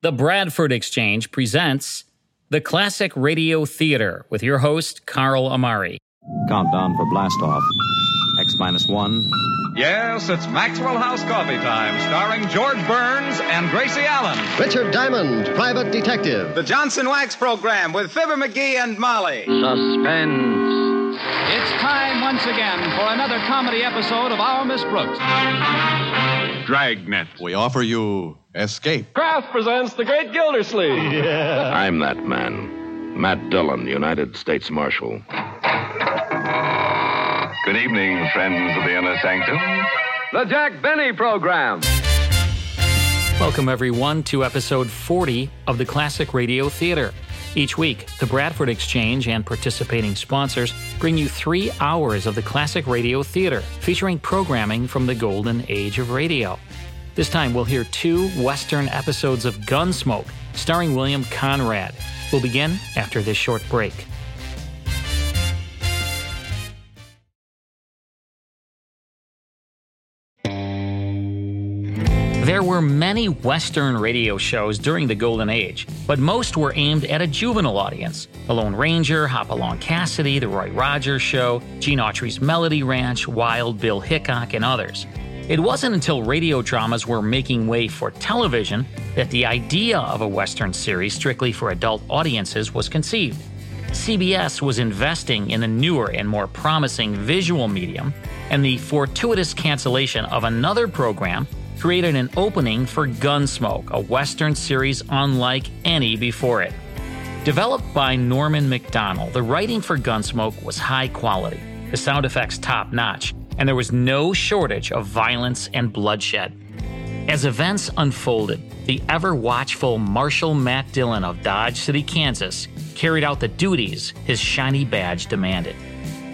The Bradford Exchange presents the Classic Radio Theater with your host, Carl Amari. Countdown for blast off. X minus one. Yes, it's Maxwell House Coffee Time, starring George Burns and Gracie Allen. Richard Diamond, private detective. The Johnson Wax Program with Fibber McGee and Molly. Suspense. It's time once again for another comedy episode of Our Miss Brooks. Dragnet. We offer you Escape. Kraft presents The Great Gildersleeve. I'm that man. Matt Dillon, United States Marshal. Good evening, friends of the inner sanctum. The Jack Benny Program. Welcome, everyone, to episode 40 of the Classic Radio Theater. Each week, the Bradford Exchange and participating sponsors bring you three hours of the Classic Radio Theater, featuring programming from the golden age of radio. This time, we'll hear two Western episodes of Gunsmoke, starring William Conrad. We'll begin after this short break. There were many Western radio shows during the Golden Age, but most were aimed at a juvenile audience. The Lone Ranger, Hopalong Cassidy, The Roy Rogers Show, Gene Autry's Melody Ranch, Wild Bill Hickok, and others. It wasn't until radio dramas were making way for television that the idea of a Western series strictly for adult audiences was conceived. CBS was investing in a newer and more promising visual medium, and the fortuitous cancellation of another program created an opening for Gunsmoke, a Western series unlike any before it. Developed by Norman Macdonnell, the writing for Gunsmoke was high quality, the sound effects top notch, and there was no shortage of violence and bloodshed. As events unfolded, the ever watchful Marshal Matt Dillon of Dodge City, Kansas, carried out the duties his shiny badge demanded.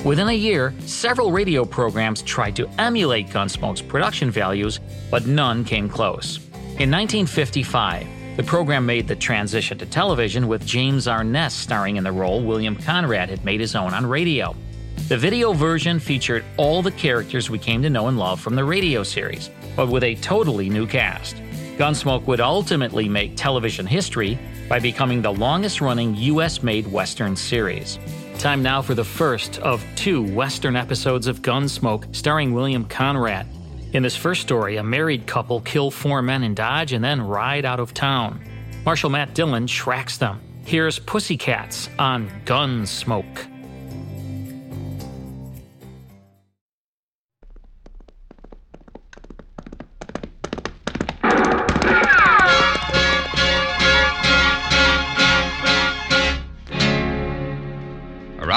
Within a year, several radio programs tried to emulate Gunsmoke's production values, but none came close. In 1955, the program made the transition to television with James Arness starring in the role William Conrad had made his own on radio. The video version featured all the characters we came to know and love from the radio series, but with a totally new cast. Gunsmoke would ultimately make television history by becoming the longest running US made Western series. Time now for the first of two Western episodes of Gunsmoke starring William Conrad. In this first story, a married couple kill four men in Dodge and then ride out of town. Marshal Matt Dillon tracks them. Here's Pussycats on Gunsmoke.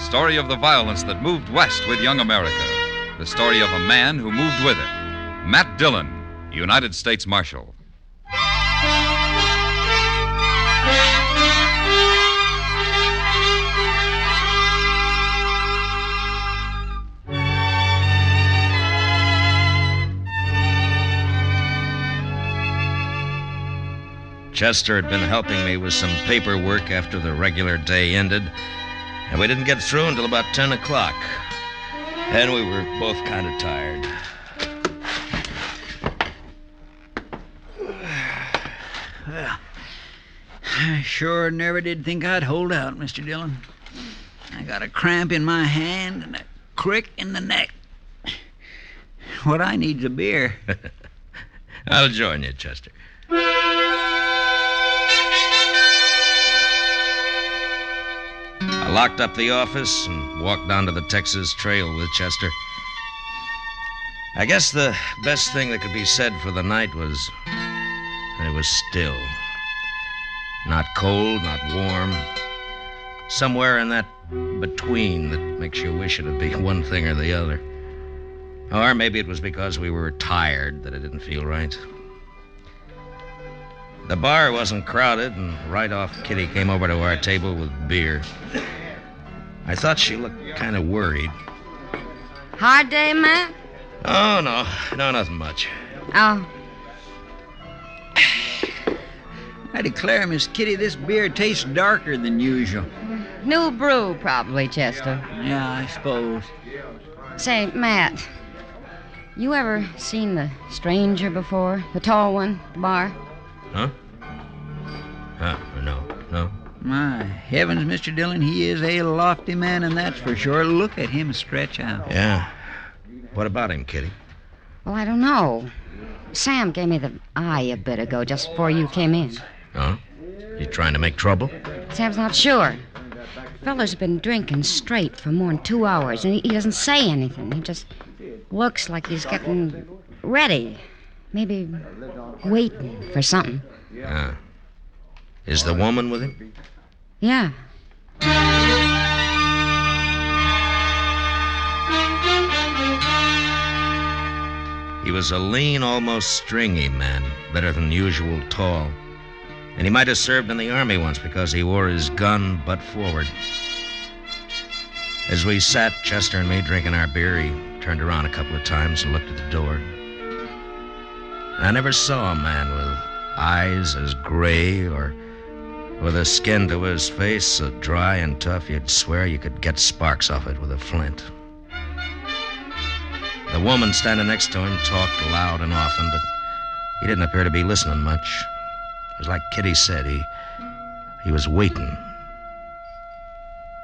Story of the violence that moved west with young America. The story of a man who moved with it. Matt Dillon, United States Marshal. Chester had been helping me with some paperwork after the regular day ended, and we didn't get through until about 10 o'clock. And we were both kind of tired. Well, I sure never did think I'd hold out, Mr. Dillon. I got a cramp in my hand and a crick in the neck. What I need's a beer. I'll join you, Chester. Locked up the office and walked down to the Texas Trail with Chester. I guess the best thing that could be said for the night was that it was still. Not cold, not warm. Somewhere in that between that makes you wish it'd be one thing or the other. Or maybe it was because we were tired that it didn't feel right. The bar wasn't crowded, and right off, Kitty came over to our table with beer. I thought she looked kind of worried. Hard day, Matt? Oh, no. No, nothing much. Oh. I declare, Miss Kitty, this beer tastes darker than usual. New brew, probably, Chester. Yeah, I suppose. Say, Matt, you ever seen the stranger before? The tall one, the bar? Huh? Huh? No, no. My heavens, Mr. Dillon, he is a lofty man, and that's for sure. Look at him stretch out. Yeah. What about him, Kitty? Well, I don't know. Sam gave me the eye a bit ago, just before you came in. Huh? You trying to make trouble? Sam's not sure. Feller's been drinking straight for more than two hours, and he, he doesn't say anything. He just looks like he's getting ready. Maybe waiting for something. Yeah. Is the woman with him? Yeah. He was a lean, almost stringy man, better than usual tall. And he might have served in the army once because he wore his gun butt forward. As we sat, Chester and me, drinking our beer, he turned around a couple of times and looked at the door. I never saw a man with eyes as gray or with a skin to his face so dry and tough you'd swear you could get sparks off it with a flint. The woman standing next to him talked loud and often, but he didn't appear to be listening much. It was like Kitty said, he, he was waiting.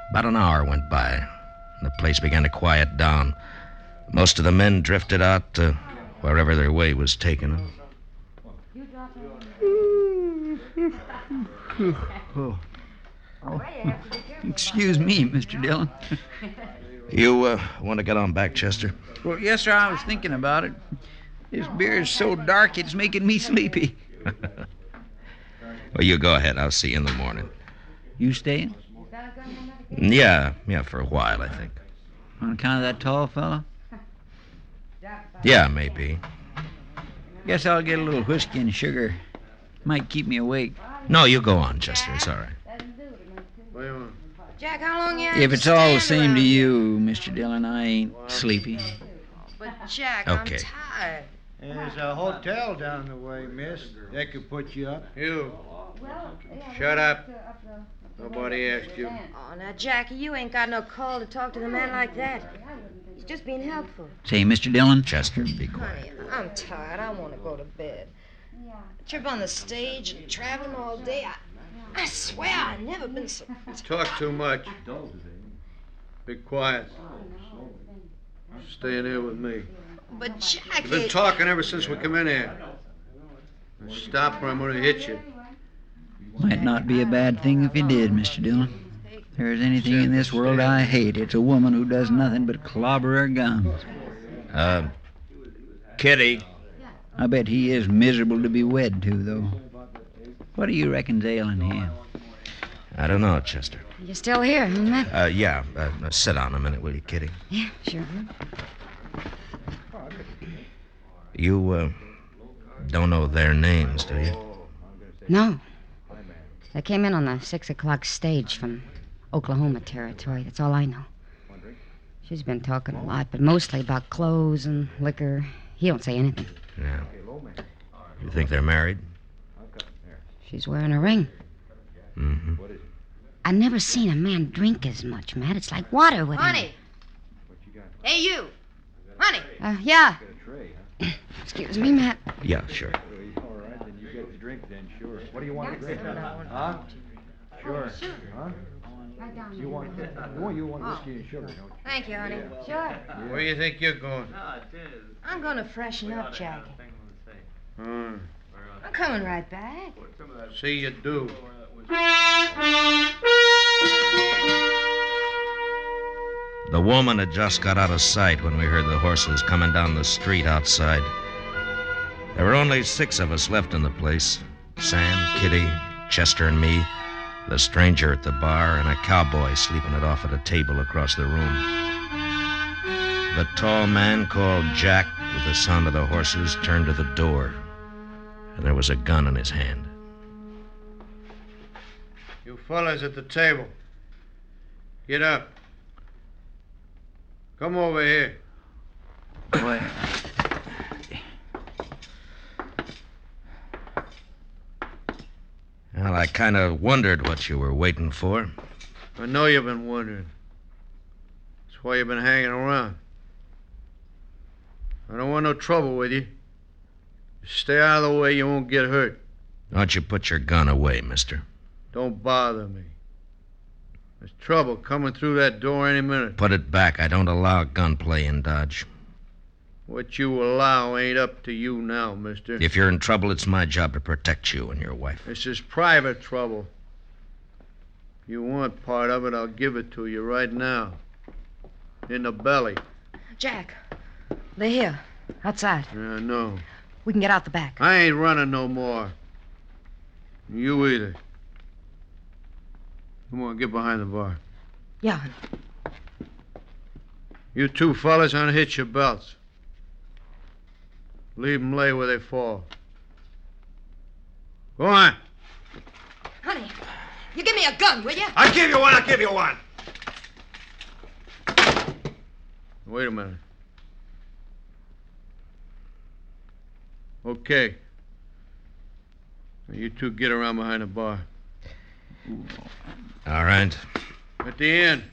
About an hour went by, and the place began to quiet down. Most of the men drifted out to wherever their way was taking them. Oh. Oh. Excuse me, Mr. Dillon. You uh, want to get on back, Chester? Well, yes, sir. I was thinking about it. This beer is so dark, it's making me sleepy. well, you go ahead. I'll see you in the morning. You staying? Yeah, yeah, for a while, I think. On account of that tall fellow? Yeah, maybe. Guess I'll get a little whiskey and sugar. Might keep me awake. No, you go on, Chester. It's all right. Jack, how long you If it's all the same to you, Mr. Dillon, I ain't sleepy. But Jack, Okay. I'm tired. There's a hotel down the way, miss. They could put you up. You. Shut up. Nobody asked you. Oh, now, Jackie, you ain't got no call to talk to the man like that. He's just being helpful. Say, Mr. Dillon. Chester, be quiet. Honey, I'm tired. I want to go to bed. Trip on the stage and traveling all day. I, I swear I've never been so. Talk too much. Be quiet. Stay in here with me. But Jackie. You've been talking ever since we come in here. Stop or I'm going to hit you. Might not be a bad thing if you did, Mr. Dillon. If there's anything in this world I hate, it's a woman who does nothing but clobber her guns. Uh, Kitty. I bet he is miserable to be wed to, though. What do you reckon's ailing him? I don't know, Chester. You're still here, huh, Matt? Uh, yeah. Uh, uh, sit down a minute, will you, Kitty? Yeah, sure. You, uh, don't know their names, do you? No. They came in on the six o'clock stage from Oklahoma territory. That's all I know. She's been talking a lot, but mostly about clothes and liquor. He don't say anything. Yeah. You think they're married? She's wearing a ring. Mm-hmm. I never seen a man drink as much, Matt. It's like water with him. Honey. Hey, you. Honey. Uh, yeah. Excuse me, Matt. Yeah, sure. All right, then you get the drink then, sure. What do you want to drink? Huh? Sure. Huh? You want, you want, you want whiskey and sugar, don't you? Thank you, honey. Sure. Where do you think you're going? I'm going to freshen up, Jackie. Hmm. I'm coming right back. See you do. The woman had just got out of sight when we heard the horses coming down the street outside. There were only six of us left in the place Sam, Kitty, Chester, and me, the stranger at the bar, and a cowboy sleeping it off at a table across the room. The tall man called Jack, with the sound of the horses, turned to the door, and there was a gun in his hand. You fellas at the table. Get up. Come over here. What? I kind of wondered what you were waiting for. I know you've been wondering. That's why you've been hanging around. I don't want no trouble with you. Stay out of the way, you won't get hurt. Don't you put your gun away, mister. Don't bother me. There's trouble coming through that door any minute. Put it back. I don't allow gunplay in Dodge. What you allow ain't up to you now, mister. If you're in trouble, it's my job to protect you and your wife. This is private trouble. If you want part of it, I'll give it to you right now. In the belly. Jack, they're here, outside. Yeah, no. We can get out the back. I ain't running no more. You either. Come on, get behind the bar. Yeah. You two fellas unhitch your belts. Leave 'em lay where they fall. Go on. Honey, you give me a gun, will you? I'll give you one, I'll give you one. Wait a minute. Okay. Now you two get around behind the bar. All right. At the end.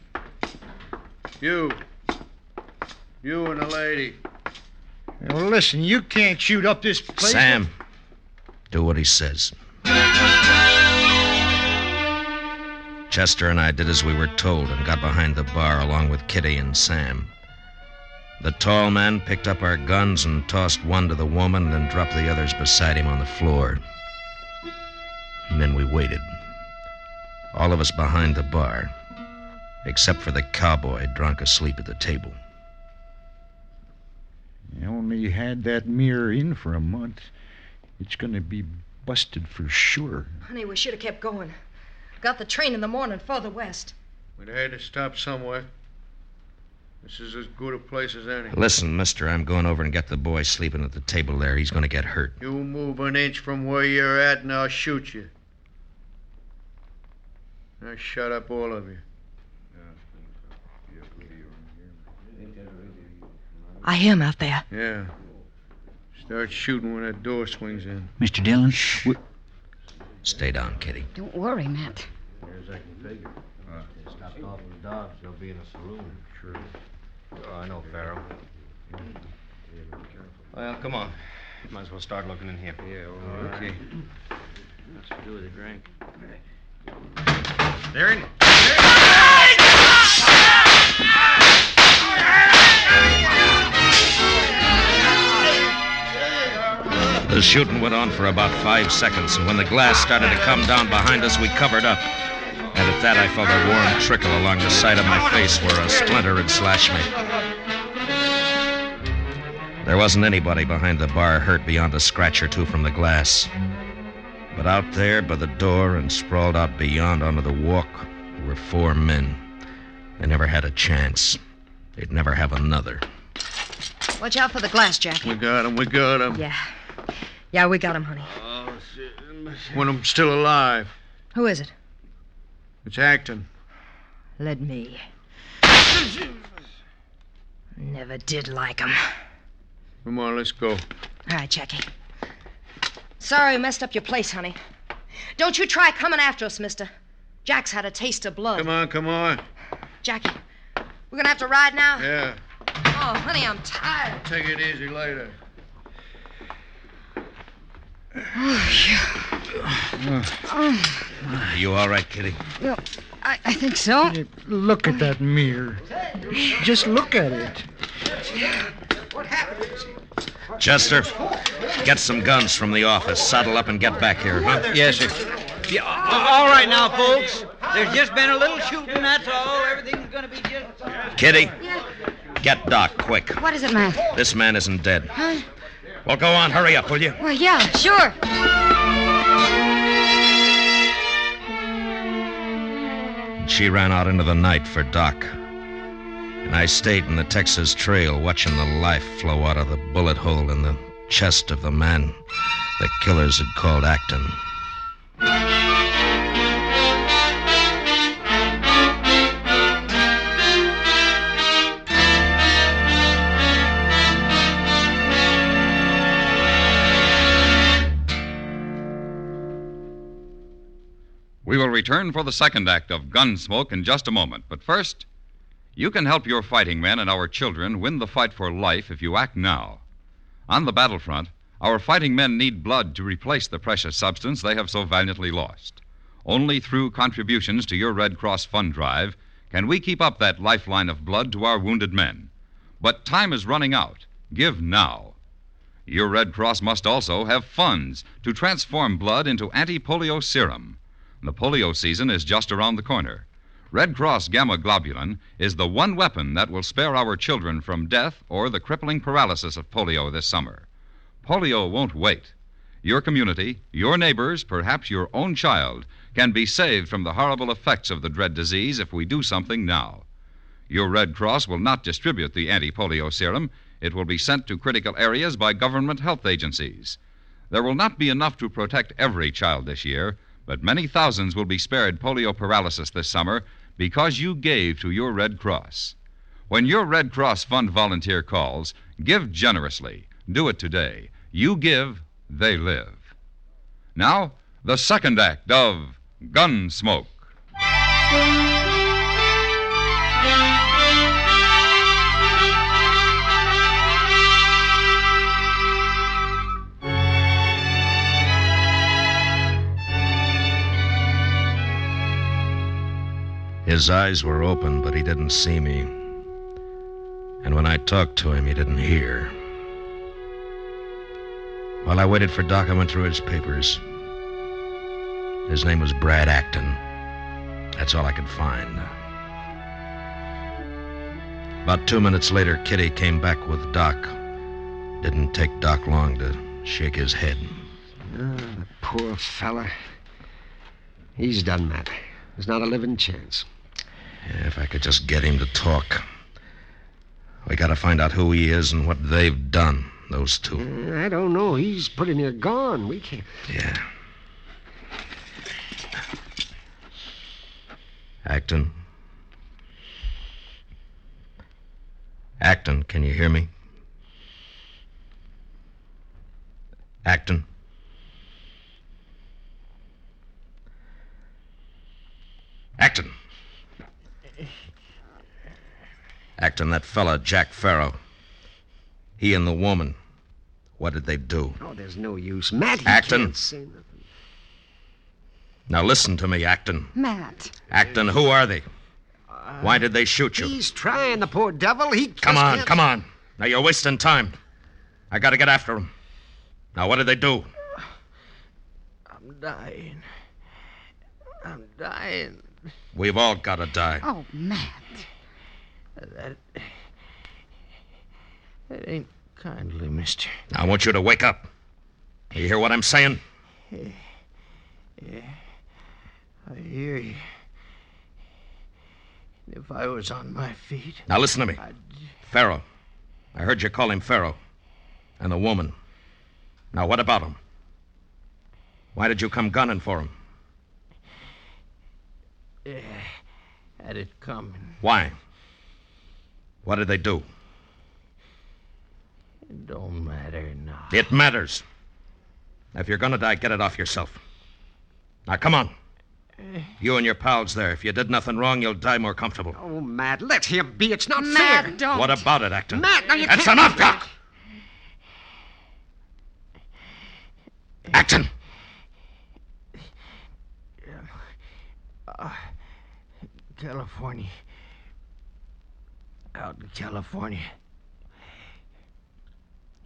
You. You and the lady. Well, listen, you can't shoot up this place. Sam, do what he says. Chester and I did as we were told and got behind the bar along with Kitty and Sam. The tall man picked up our guns and tossed one to the woman, then dropped the others beside him on the floor. And then we waited. All of us behind the bar, except for the cowboy drunk asleep at the table. You only had that mirror in for a month. It's going to be busted for sure. Honey, we should have kept going. Got the train in the morning further west. We'd had to stop somewhere. This is as good a place as any. Listen, mister, I'm going over and get the boy sleeping at the table there. He's going to get hurt. You move an inch from where you're at, and I'll shoot you. Now shut up, all of you. I hear him out there. Yeah. Start shooting when that door swings in. Mr. Dillon? We... Stay down, Kitty. Don't worry, Matt. As I can figure. Uh, they stopped off with Dobbs. They'll be in a saloon. Sure. Oh, I know, Farrell. Well, come on. Might as well start looking in here. Yeah, well, okay. Let's do with a drink. There in. The shooting went on for about five seconds, and when the glass started to come down behind us, we covered up. And at that, I felt a warm trickle along the side of my face where a splinter had slashed me. There wasn't anybody behind the bar hurt beyond a scratch or two from the glass. But out there by the door and sprawled out beyond onto the walk were four men. They never had a chance. They'd never have another. Watch out for the glass, Jackie. We got him, we got him. Yeah. Yeah, we got him, honey. Oh, shit. One of them's still alive. Who is it? It's Acton. Let me. Never did like him. Come on, let's go. All right, Jackie. Sorry we messed up your place, honey. Don't you try coming after us, mister. Jack's had a taste of blood. Come on, come on. Jackie, we're gonna have to ride now? Yeah. Oh, honey, I'm tired. Take it easy later. Oh, Are you all right, Kitty? Well, I, I think so. Look at that mirror. Just look at it. What happened? Chester, get some guns from the office. Saddle up and get back here, huh? Yes, sir. Yeah, all right now, folks. There's just been a little shooting, that's all. Everything's gonna be just. Kitty, get Doc quick. What is it, Matt? This man isn't dead. Huh? Well, go on. Hurry up, will you? Well, yeah, sure. She ran out into the night for Doc. And I stayed in the Texas Trail watching the life flow out of the bullet hole in the chest of the man the killers had called Acton. We will return for the second act of Gunsmoke in just a moment. But first, you can help your fighting men and our children win the fight for life if you act now. On the battlefront, our fighting men need blood to replace the precious substance they have so valiantly lost. Only through contributions to your Red Cross fund drive can we keep up that lifeline of blood to our wounded men. But time is running out. Give now. Your Red Cross must also have funds to transform blood into anti polio serum. The polio season is just around the corner. Red Cross Gamma Globulin is the one weapon that will spare our children from death or the crippling paralysis of polio this summer. Polio won't wait. Your community, your neighbors, perhaps your own child, can be saved from the horrible effects of the dread disease if we do something now. Your Red Cross will not distribute the anti polio serum. It will be sent to critical areas by government health agencies. There will not be enough to protect every child this year, but many thousands will be spared polio paralysis this summer because you gave to your Red Cross. When your Red Cross Fund volunteer calls, give generously. Do it today. You give, they live. Now, the second act of Gunsmoke. His eyes were open, but he didn't see me. And when I talked to him, he didn't hear. While I waited for Doc, I went through his papers. His name was Brad Acton. That's all I could find. About two minutes later, Kitty came back with Doc. Didn't take Doc long to shake his head. Oh, poor fella. He's done, Matt. There's not a living chance. Yeah, if I could just get him to talk. We gotta find out who he is and what they've done, those two. Uh, I don't know. He's pretty near gone. We can't. Yeah. Acton. Acton, can you hear me? Acton. Acton. Acton, that fella, Jack Farrow. He and the woman. What did they do? Oh, there's no use. Matt, he Acton. can't say nothing. Now listen to me, Acton. Matt. Acton, who are they? Uh, Why did they shoot you? He's trying, the poor devil. He Come on, can't- come on. Now you're wasting time. I gotta get after them. Now, what did they do? I'm dying. I'm dying. We've all gotta die. Oh, Matt. That, that ain't kindly, mister. I want you to wake up. You hear what I'm saying? Yeah. I hear you. If I was on my feet. Now, listen to me. Farrow. I heard you call him Farrow. And the woman. Now, what about him? Why did you come gunning for him? Yeah, had it coming. Why? What did they do? It don't matter now. It matters. If you're gonna die, get it off yourself. Now, come on. You and your pals there. If you did nothing wrong, you'll die more comfortable. Oh, Matt, let him be. It's not Matt, fair. don't. What about it, Acton? Matt, now you That's can't. enough, Doc. Acton. Uh, California. Out in California.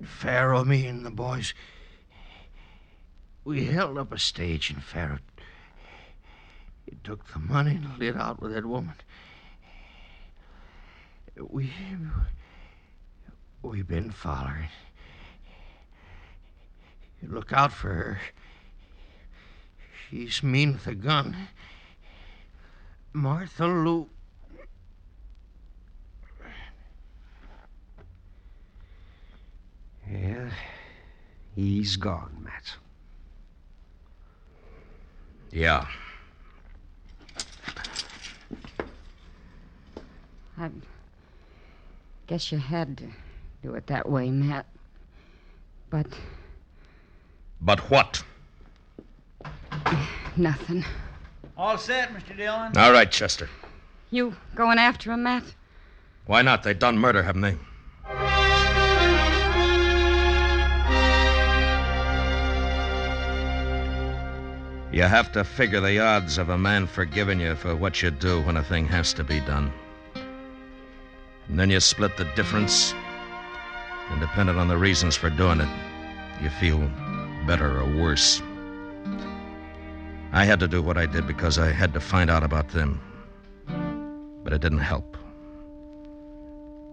Farrow, me, and the boys. We held up a stage in Pharaoh. He took the money and lit out with that woman. We. We've been following. Look out for her. She's mean with a gun. Martha Lou. Yeah, he's gone, Matt. Yeah. I guess you had to do it that way, Matt. But But what? nothing. All set, Mr. Dillon? All right, Chester. You going after him, Matt? Why not? They done murder, haven't they? You have to figure the odds of a man forgiving you for what you do when a thing has to be done. And then you split the difference. And depending on the reasons for doing it, you feel better or worse. I had to do what I did because I had to find out about them. But it didn't help.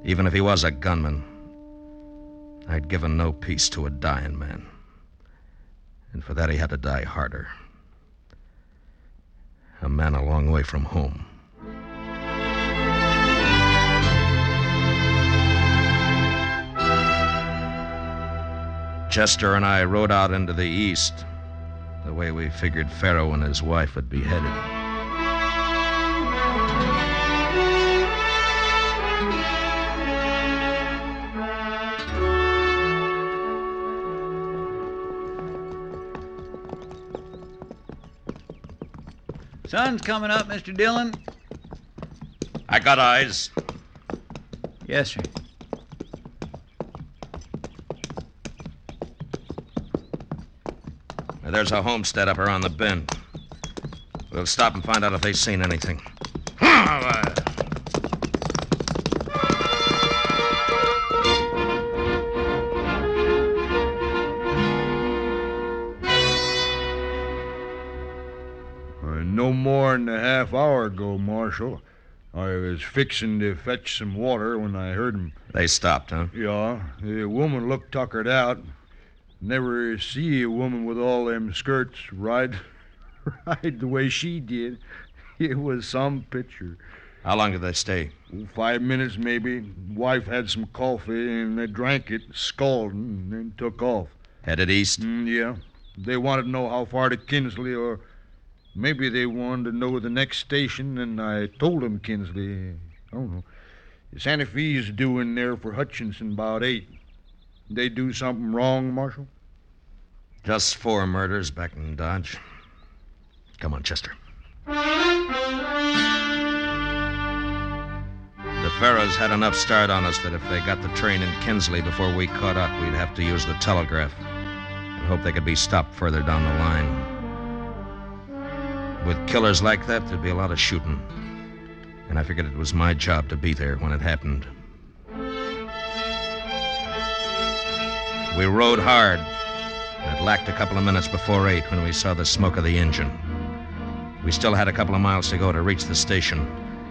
Even if he was a gunman, I'd given no peace to a dying man. And for that, he had to die harder. A man a long way from home. Chester and I rode out into the east, the way we figured Farrow and his wife would be headed. Sun's coming up, Mr. Dillon. I got eyes. Yes, sir. There's a homestead up around the bend. We'll stop and find out if they've seen anything. Marshal. I was fixing to fetch some water when I heard heard 'em. They stopped, huh? Yeah, the woman looked tuckered out. Never see a woman with all them skirts ride, ride the way she did. It was some picture. How long did they stay? Five minutes, maybe. Wife had some coffee, and they drank it, scalding, and then took off. Headed east? Mm, yeah. They wanted to know how far to Kinsley, or maybe they wanted to know the next station, and I told them Kinsley. I don't know. Santa Fe's due in there for Hutchinson about eight. They do something wrong, Marshal? Just four murders back in Dodge. Come on, Chester. The Farrows had enough start on us that if they got the train in Kinsley before we caught up, we'd have to use the telegraph and hope they could be stopped further down the line. With killers like that, there'd be a lot of shooting. And I figured it was my job to be there when it happened. We rode hard. It lacked a couple of minutes before eight when we saw the smoke of the engine. We still had a couple of miles to go to reach the station,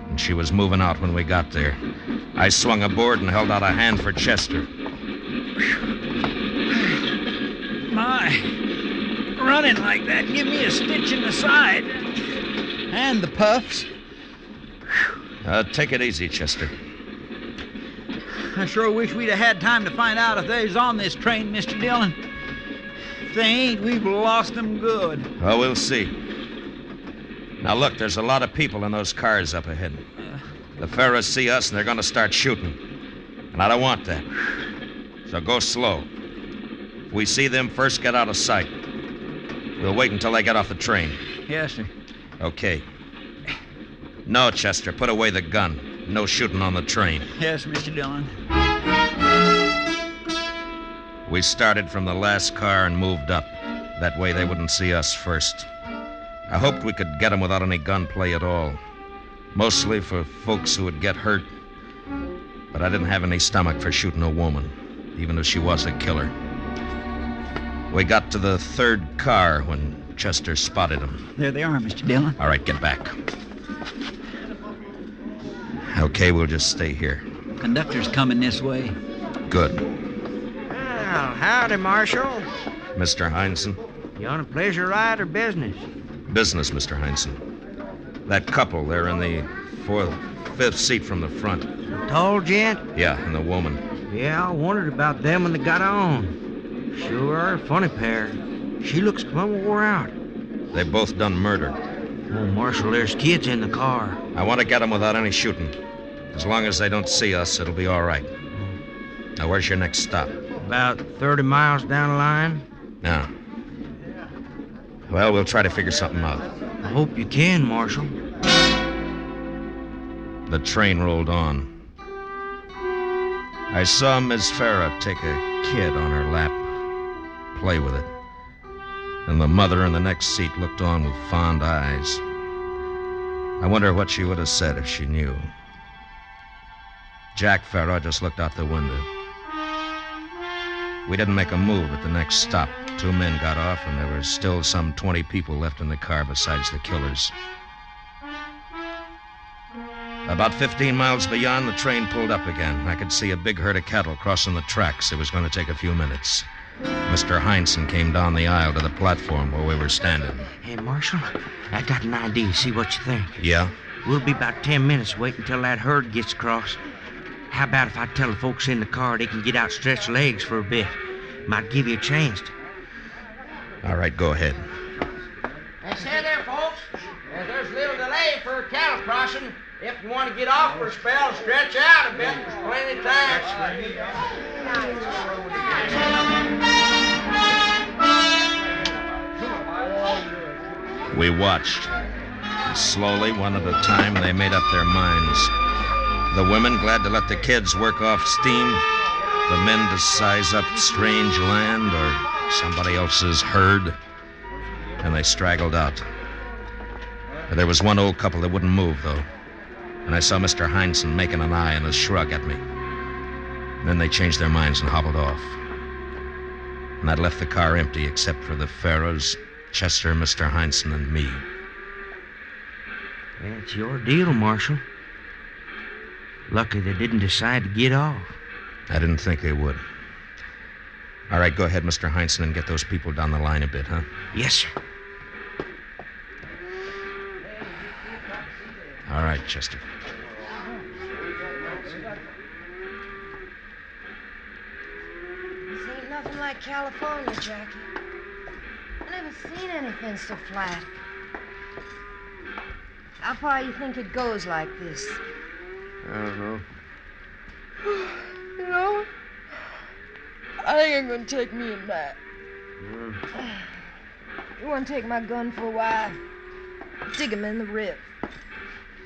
and she was moving out when we got there. I swung aboard and held out a hand for Chester. My, running like that give me a stitch in the side. And the puffs. Uh, take it easy, Chester. I sure wish we'd have had time to find out if they's on this train, Mr. Dillon. If they ain't, we've lost them good. Oh, we'll see. Now, look, there's a lot of people in those cars up ahead. The Farrows see us and they're going to start shooting. And I don't want that. So go slow. If we see them first, get out of sight. We'll wait until they get off the train. Yes, sir. Okay. No, Chester, put away the gun. No shooting on the train. Yes, Mr. Dillon. We started from the last car and moved up. That way they wouldn't see us first. I hoped we could get them without any gunplay at all. Mostly for folks who would get hurt. But I didn't have any stomach for shooting a woman, even if she was a killer. We got to the third car when Chester spotted them. There they are, Mr. Dillon. All right, get back. Okay, we'll just stay here. Conductor's coming this way. Good. Well, howdy, Marshal. Mr. Heinzen? You on a pleasure ride or business? Business, Mr. Heinzen. That couple, they're in the fourth, fifth seat from the front. The tall gent? Yeah, and the woman. Yeah, I wondered about them when they got on. Sure are a funny pair. She looks plumb wore out. They both done murder. Oh, Marshal, there's kids in the car. I want to get them without any shooting. As long as they don't see us, it'll be all right. Now, where's your next stop? About 30 miles down the line. Now. Well, we'll try to figure something out. I hope you can, Marshal. The train rolled on. I saw Miss Farah take a kid on her lap, play with it. And the mother in the next seat looked on with fond eyes. I wonder what she would have said if she knew. Jack Farah just looked out the window. We didn't make a move at the next stop. Two men got off, and there were still some 20 people left in the car besides the killers. About 15 miles beyond, the train pulled up again. I could see a big herd of cattle crossing the tracks. It was going to take a few minutes. Mr. Heinsohn came down the aisle to the platform where we were standing. Hey, Marshal, I got an idea. See what you think. Yeah? We'll be about ten minutes waiting until that herd gets across. How about if I tell the folks in the car they can get out stretched legs for a bit? Might give you a chance. To... All right, go ahead. Hey, say there, folks. Uh, there's little delay for cattle crossing. If you want to get off for a spell, stretch out a bit. There's plenty of time. We watched. Slowly, one at a time, they made up their minds. The women glad to let the kids work off steam, the men to size up strange land or somebody else's herd, and they straggled out. There was one old couple that wouldn't move, though, and I saw Mr. Heinsohn making an eye and a shrug at me. And then they changed their minds and hobbled off. And I'd left the car empty except for the Farahs, Chester, Mr. Heinsohn, and me. That's your deal, Marshal. Lucky they didn't decide to get off. I didn't think they would. All right, go ahead, Mr. Heinsohn, and get those people down the line a bit, huh? Yes, sir. All right, Chester. This ain't nothing like California, Jackie. I never seen anything so flat. How far you think it goes like this? I don't know. you know, I think I'm gonna take me a nap. Yeah. Hmm. You want to take my gun for a while? Dig him in the rib.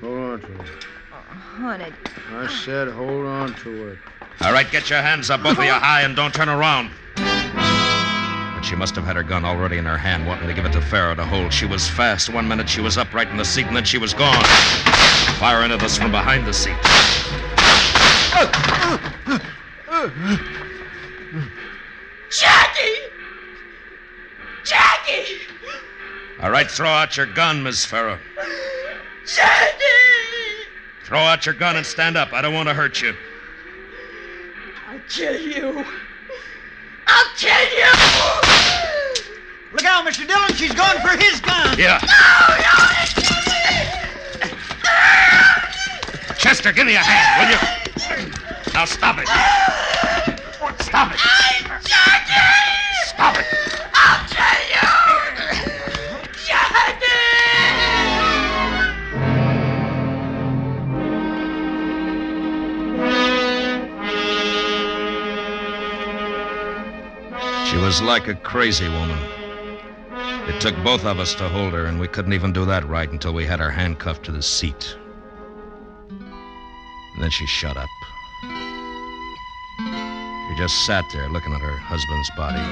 Hold on to it. Oh, honey. I said hold on to it. All right, get your hands up, both of you high, and don't turn around. But she must have had her gun already in her hand, wanting to give it to Farah to hold. She was fast. One minute she was upright in the seat, and then she was gone. Firing at us from behind the seat. Jackie! Jackie! All right, throw out your gun, Miss Farah. Jackie! Throw out your gun and stand up. I don't want to hurt you. I'll kill you. I'll kill you! Look out, Mr. Dillon. She's going for his gun. Yeah. No, no, Chester, give me a hand, will you? Now stop it. Stop it. I'm Stop it. Like a crazy woman. It took both of us to hold her, and we couldn't even do that right until we had her handcuffed to the seat. And then she shut up. She just sat there looking at her husband's body.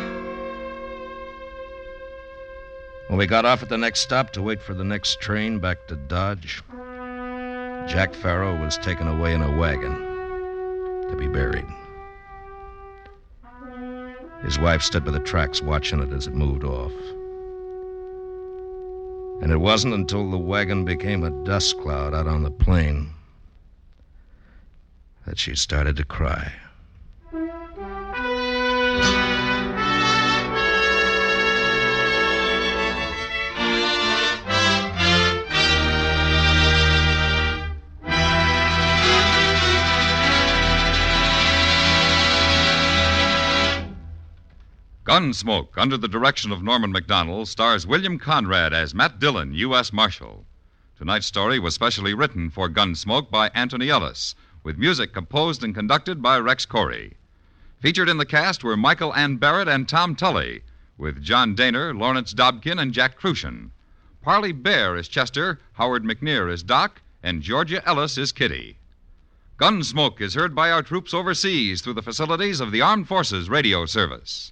When we got off at the next stop to wait for the next train back to Dodge, Jack Farrow was taken away in a wagon to be buried. His wife stood by the tracks watching it as it moved off. And it wasn't until the wagon became a dust cloud out on the plain that she started to cry. Gunsmoke, under the direction of Norman Macdonnell, stars William Conrad as Matt Dillon, U.S. Marshal. Tonight's story was specially written for Gunsmoke by Anthony Ellis, with music composed and conducted by Rex Koury. Featured in the cast were Michael Ann Barrett and Tom Tully, with John Dehner, Lawrence Dobkin, and Jack Kruschen. Parley Baer is Chester, Howard McNear is Doc, and Georgia Ellis is Kitty. Gunsmoke is heard by our troops overseas through the facilities of the Armed Forces Radio Service.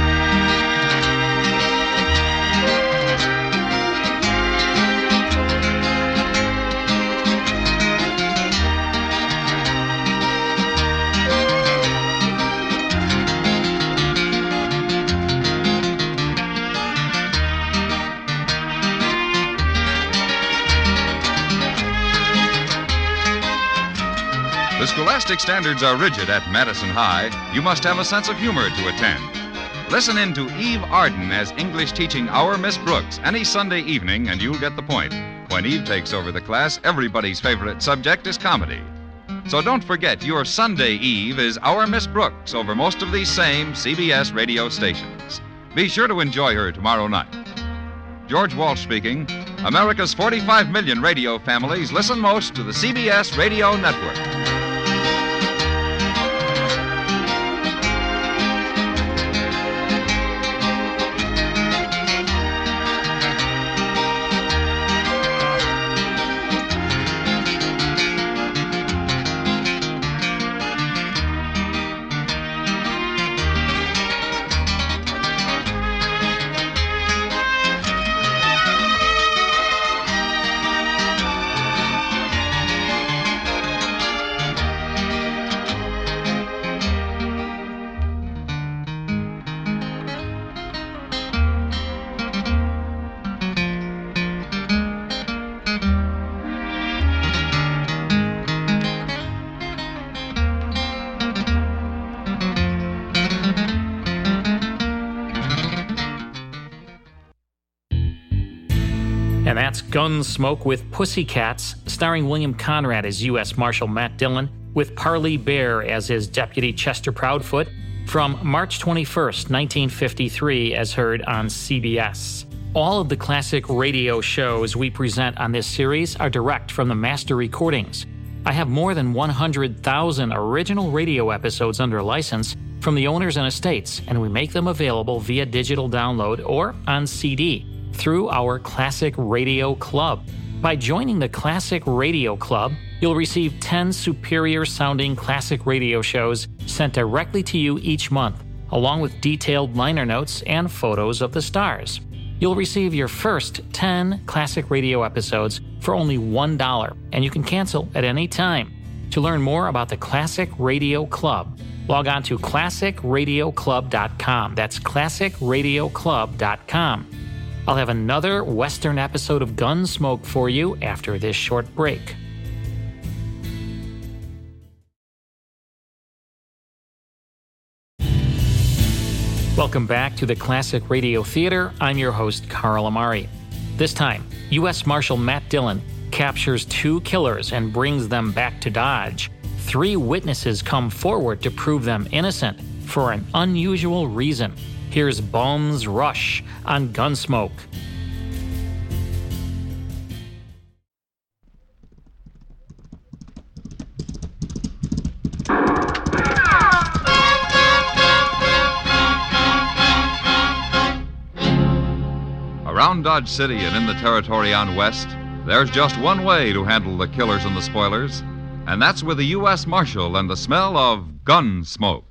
The scholastic standards are rigid at Madison High. You must have a sense of humor to attend. Listen in to Eve Arden as English teaching Our Miss Brooks any Sunday evening, and you'll get the point. When Eve takes over the class, everybody's favorite subject is comedy. So don't forget, your Sunday Eve is Our Miss Brooks over most of these same CBS radio stations. Be sure to enjoy her tomorrow night. George Walsh speaking. America's 45 million radio families listen most to the CBS Radio Network. That's Gunsmoke with Pussycats, starring William Conrad as U.S. Marshal Matt Dillon, with Parley Baer as his deputy Chester Proudfoot, from March 21, 1953, as heard on CBS. All of the classic radio shows we present on this series are direct from the master recordings. I have more than 100,000 original radio episodes under license from the owners and estates, and we make them available via digital download or on CD through our Classic Radio Club. By joining the Classic Radio Club, you'll receive 10 superior sounding classic radio shows sent directly to you each month, along with detailed liner notes and photos of the stars. You'll receive your first 10 classic radio episodes for only $1, and you can cancel at any time. To learn more about the Classic Radio Club, log on to classicradioclub.com. That's classicradioclub.com. I'll have another Western episode of Gunsmoke for you after this short break. Welcome back to the Classic Radio Theater. I'm your host, Carl Amari. This time, U.S. Marshal Matt Dillon captures two killers and brings them back to Dodge. Three witnesses come forward to prove them innocent for an unusual reason. Here's Bum's Rush on Gunsmoke. Around Dodge City and in the territory on West, there's just one way to handle the killers and the spoilers, and that's with a U.S. Marshal and the smell of gun smoke.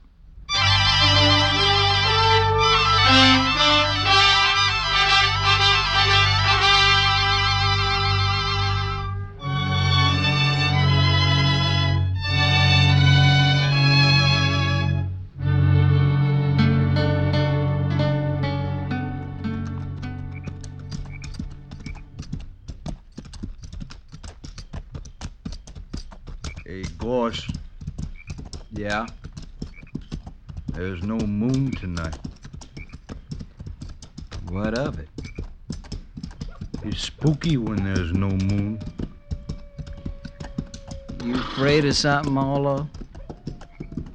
Of something, Orlo?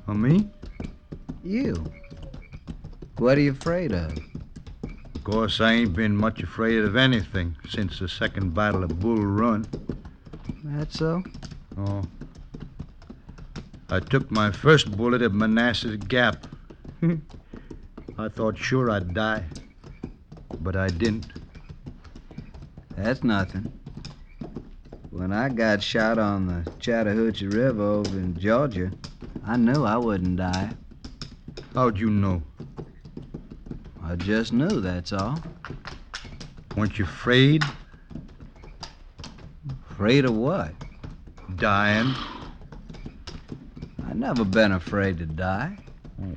Of me? You. What are you afraid of? Of course, I ain't been much afraid of anything since the second battle of Bull Run. That so? Oh. I took my first bullet at Manassas Gap. I thought sure I'd die, but I didn't. That's nothing. When I got shot on the Chattahoochee River over in Georgia, I knew I wouldn't die. How'd you know? I just knew, that's all. Weren't you afraid? Afraid of what? Dying. I've never been afraid to die.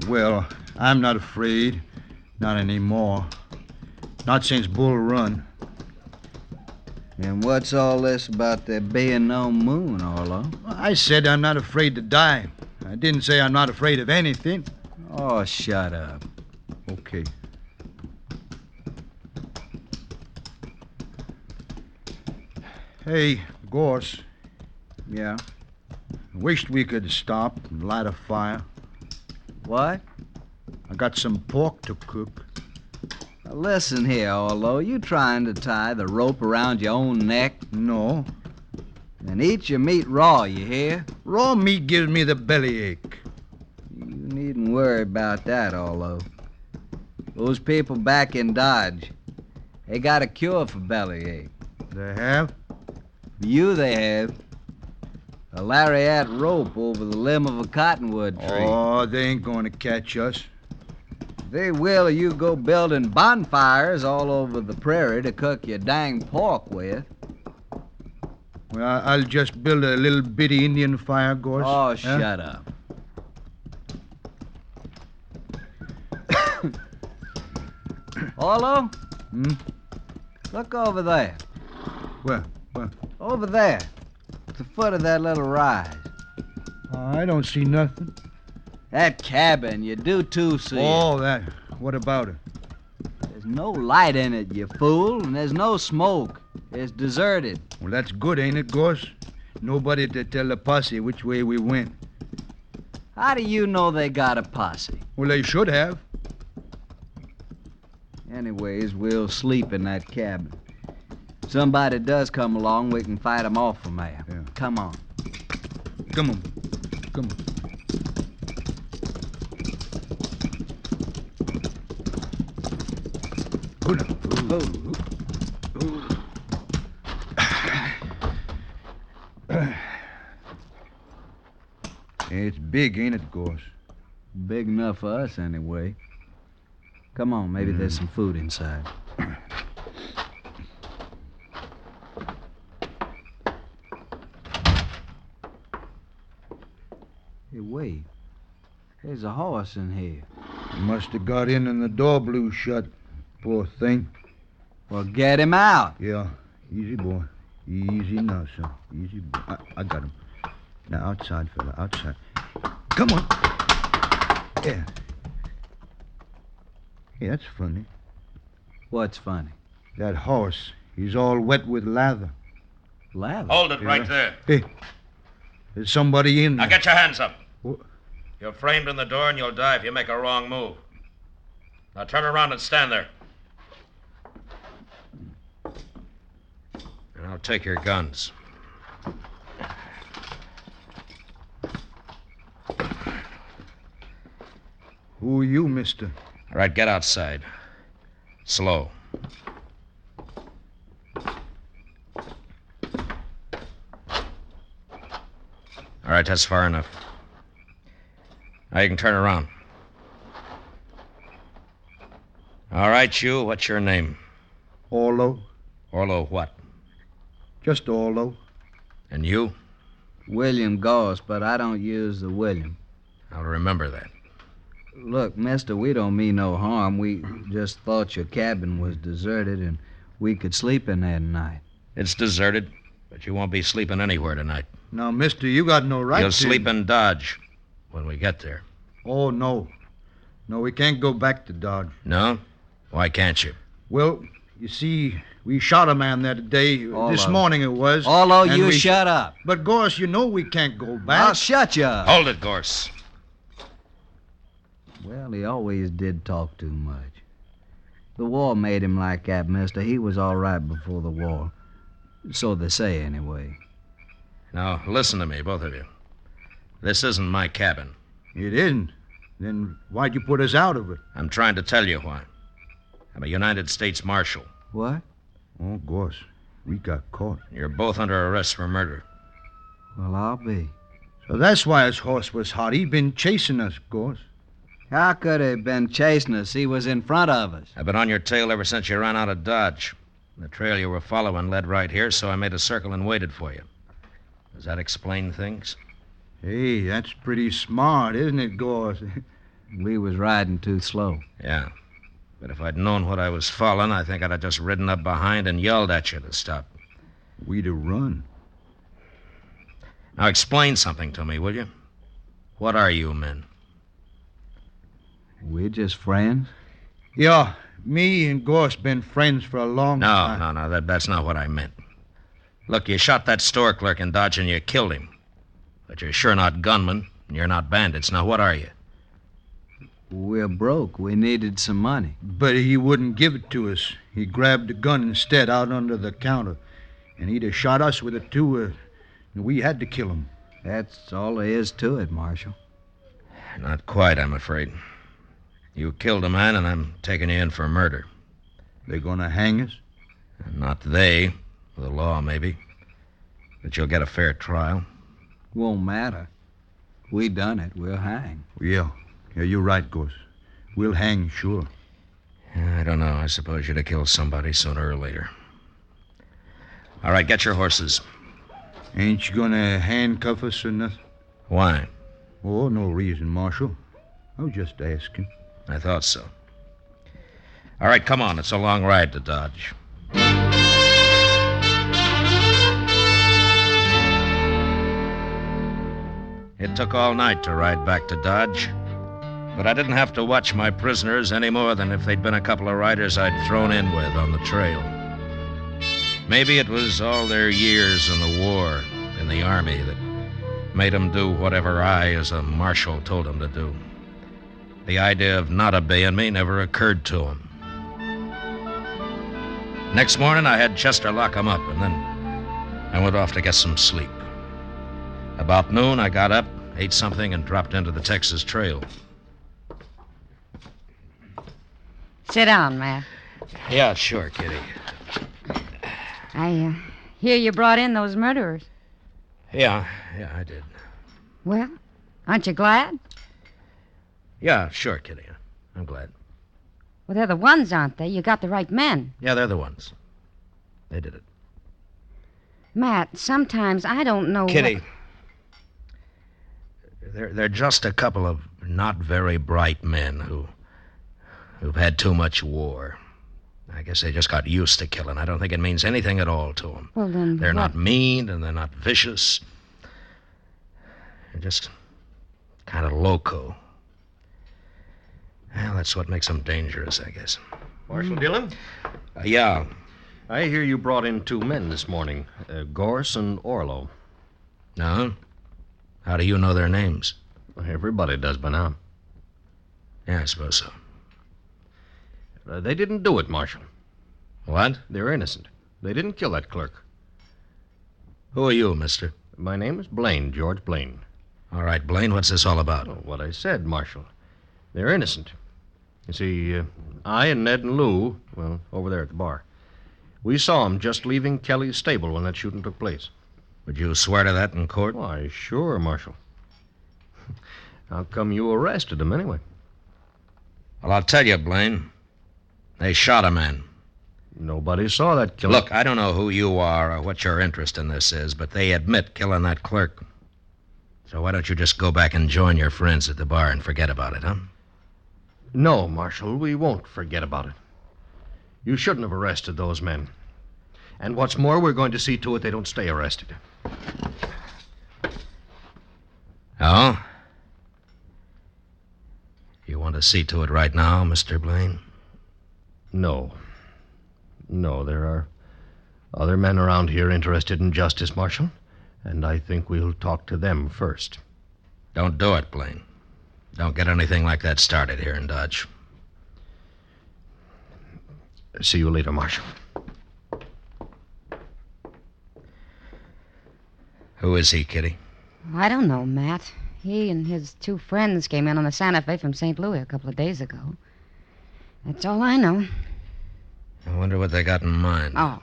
Well, I'm not afraid. Not anymore. Not since Bull Run. And what's all this about there being no moon, Orlo? I said I'm not afraid to die. I didn't say I'm not afraid of anything. Oh, shut up. Okay. Hey, Gorse. Yeah? Wished we could stop and light a fire. What? I got some pork to cook. Now listen here, Orlo. You trying to tie the rope around your own neck? No. Then eat your meat raw, you hear? Raw meat gives me the bellyache. You needn't worry about that, Orlo. Those people back in Dodge, they got a cure for bellyache. They have? For you, they have. A lariat rope over the limb of a cottonwood tree. Oh, they ain't going to catch us. They will you go building bonfires all over the prairie to cook your dang pork with. Well, I'll just build a little bitty Indian fire, Gorse. Oh, huh? shut up. Orlo? Hmm? Look over there. Where? Where? Over there. At the foot of that little rise. I don't see nothing. That cabin, you do too see. Oh, that. What about it? There's no light in it, you fool, and there's no smoke. It's deserted. Well, that's good, ain't it, Gorse? Nobody to tell the posse which way we went. How do you know they got a posse? Well, they should have. Anyways, we'll sleep in that cabin. Somebody does come along, we can fight 'em off from there. Yeah. Come on. Come on. Come on. Hold on. It's big, ain't it, Gorse? Big enough for us, anyway. Come on, maybe there's some food inside. Hey, wait. There's a horse in here. He must have got in and the door blew shut. Poor thing. Well, get him out. Yeah. Easy, boy. Easy now, son. Easy, boy. I, I got him. Now, outside, fella. Outside. Come on. Yeah. Hey, that's funny. What's funny? That horse. He's all wet with lather. Lather? Hold it Yeah. right there. Hey, there's somebody in there. Now get your hands up. Wha- You're framed in the door and you'll die if you make a wrong move. Now turn around and stand there. And I'll take your guns. Who are you, mister? All right, get outside. Slow. All right, that's far enough. Now you can turn around. All right, you, what's your name? Orlo. Orlo what? Just Orlo. And you? William Gorse, but I don't use the William. I'll remember that. Look, mister, we don't mean no harm. We just thought your cabin was deserted and we could sleep in there tonight. It's deserted, but you won't be sleeping anywhere tonight. Now, mister, you got no right You'll to... sleep in Dodge when we get there. Oh, no. No, we can't go back to Dodge. No? Why can't you? Well, you see, we shot a man that day. All this morning it was. All of you we- shut up. But, Gorse, you know we can't go back. I'll shut you up. Hold it, Gorse. Well, he always did talk too much. The war made him like that, mister. He was all right before the war. So they say, anyway. Now, listen to me, both of you. This isn't my cabin. It isn't. Then why'd you put us out of it? I'm trying to tell you why. I'm a United States Marshal. What? Oh, Gorse, we got caught. You're both under arrest for murder. Well, I'll be. So that's why his horse was hot. He'd been chasing us, Gorse. How could he have been chasing us? He was in front of us. I've been on your tail ever since you ran out of Dodge. The trail you were following led right here, so I made a circle and waited for you. Does that explain things? Hey, that's pretty smart, isn't it, Gorse? we was riding too slow. Yeah. But if I'd known what I was following, I think I'd have just ridden up behind and yelled at you to stop. We'd have run. Now explain something to me, will you? What are you men? We're just friends. Yeah, me and Gorse been friends for a long No, time. no, no, that, that's not what I meant. Look, you shot that store clerk in Dodge and you killed him. But you're sure not gunmen, and you're not bandits. Now, what are you? We're broke. We needed some money. But he wouldn't give it to us. He grabbed a gun instead out under the counter. And he'd have shot us with it, too. Uh, and we had to kill him. That's all there is to it, Marshal. Not quite, I'm afraid. You killed a man, and I'm taking you in for murder. They're going to hang us? Not they. The law, maybe. But you'll get a fair trial. Won't matter. We done it. We'll hang. Yeah. Yeah, you're right, Gorse. We'll hang, sure. I don't know. I suppose you'd have killed somebody sooner or later. All right, get your horses. Ain't you to handcuff us or nothing? Why? Oh, no reason, Marshal. I was just asking. I thought so. All right, come on. It's a long ride to Dodge. It took all night to ride back to Dodge. But I didn't have to watch my prisoners any more than if they'd been a couple of riders I'd thrown in with on the trail. Maybe it was all their years in the war, in the army, that made 'em do whatever I, as a marshal, told 'em to do. The idea of not obeying me never occurred to 'em. Next morning, I had Chester lock lock 'em up, and then I went off to get some sleep. About noon, I got up, ate something, and dropped into the Texas Trail. Sit down, Matt. Yeah, sure, Kitty. I uh, hear you brought in those murderers. Yeah, yeah, I did. Well, aren't you glad? Yeah, sure, Kitty. I'm glad. Well, they're the ones, aren't they? You got the right men. Yeah, they're the ones. They did it. Matt, sometimes I don't know. Kitty. what- They're, they're just a couple of not very bright men who, who've had too much war. I guess they just got used to killing. I don't think it means anything at all to them. Well, then. They're what? not mean and they're not vicious. They're just kind of loco. Well, that's what makes them dangerous, I guess. Marshal Dillon? Uh, yeah. I hear you brought in two men this morning uh, Gorse and Orlo. No? How do you know their names? Everybody does by now. Yeah, I suppose so. Uh, they didn't do it, Marshal. What? They're innocent. They didn't kill that clerk. Who are you, mister? My name is Blaine, George Blaine. All right, Blaine, what's this all about? Oh, what I said, Marshal. They're innocent. You see, uh, I and Ned and Lou, well, over there at the bar, we saw 'em just leaving Kelly's stable when that shooting took place. Would you swear to that in court? Why, sure, Marshal. How come you arrested them anyway? Well, I'll tell you, Blaine. They shot a man. Nobody saw that killing. Look, I don't know who you are or what your interest in this is, but they admit killing that clerk. So why don't you just go back and join your friends at the bar and forget about it, huh? No, Marshal, we won't forget about it. You shouldn't have arrested those men. And what's more, we're going to see to it they don't stay arrested. Oh? You want to see to it right now, Mr. Blaine? No. No, there are other men around here interested in justice, Marshal, and I think we'll talk to them first. Don't do it, Blaine. Don't get anything like that started here in Dodge. See you later, Marshal. Who is he, Kitty? I don't know, Matt. He and his two friends came in on the Santa Fe from St. Louis a couple of days ago. That's all I know. I wonder what they got in mind. Oh,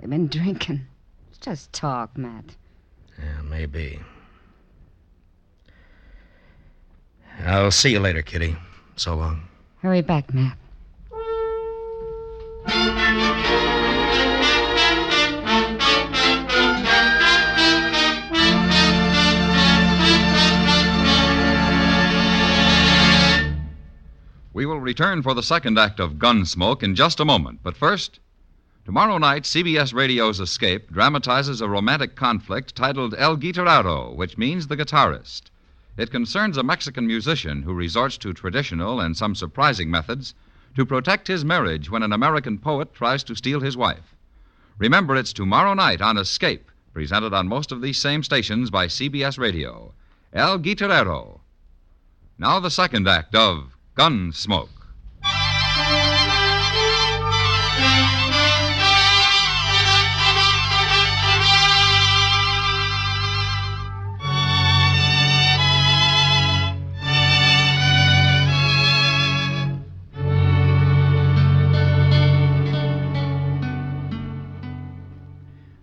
they've been drinking. It's just talk, Matt. Yeah, maybe. I'll see you later, Kitty. So long. Hurry back, Matt. We will return for the second act of Gunsmoke in just a moment. But first, tomorrow night, CBS Radio's Escape dramatizes a romantic conflict titled El Guitarrero, which means the guitarist. It concerns a Mexican musician who resorts to traditional and some surprising methods to protect his marriage when an American poet tries to steal his wife. Remember, it's tomorrow night on Escape, presented on most of these same stations by CBS Radio. El Guitarrero. Now, the second act of Gunsmoke.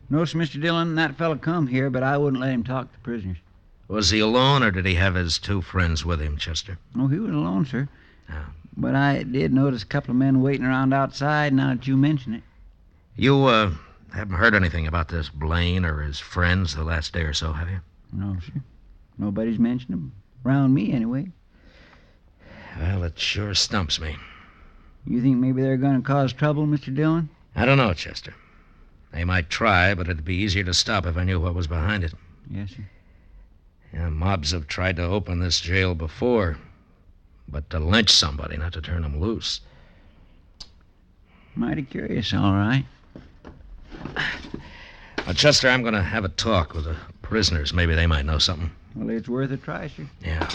Notice, Mr. Dillon, that fellow come here, but I wouldn't let him talk to prisoners. Was he alone, or did he have his two friends with him, Chester? Oh, he was alone, sir. But I did notice a couple of men waiting around outside now that you mention it. You, uh, haven't heard anything about this Blaine or his friends the last day or so, have you? No, sir. Nobody's mentioned them. Around me, anyway. Well, it sure stumps me. You think maybe they're going to cause trouble, Mr. Dillon? I don't know, Chester. They might try, but it'd be easier to stop if I knew what was behind it. Yes, sir. Yeah, mobs have tried to open this jail before, but to lynch somebody, not to turn them loose. Mighty curious, all right. Well, Chester, I'm going to have a talk with the prisoners. Maybe they might know something. Well, it's worth a try, sir. Yeah.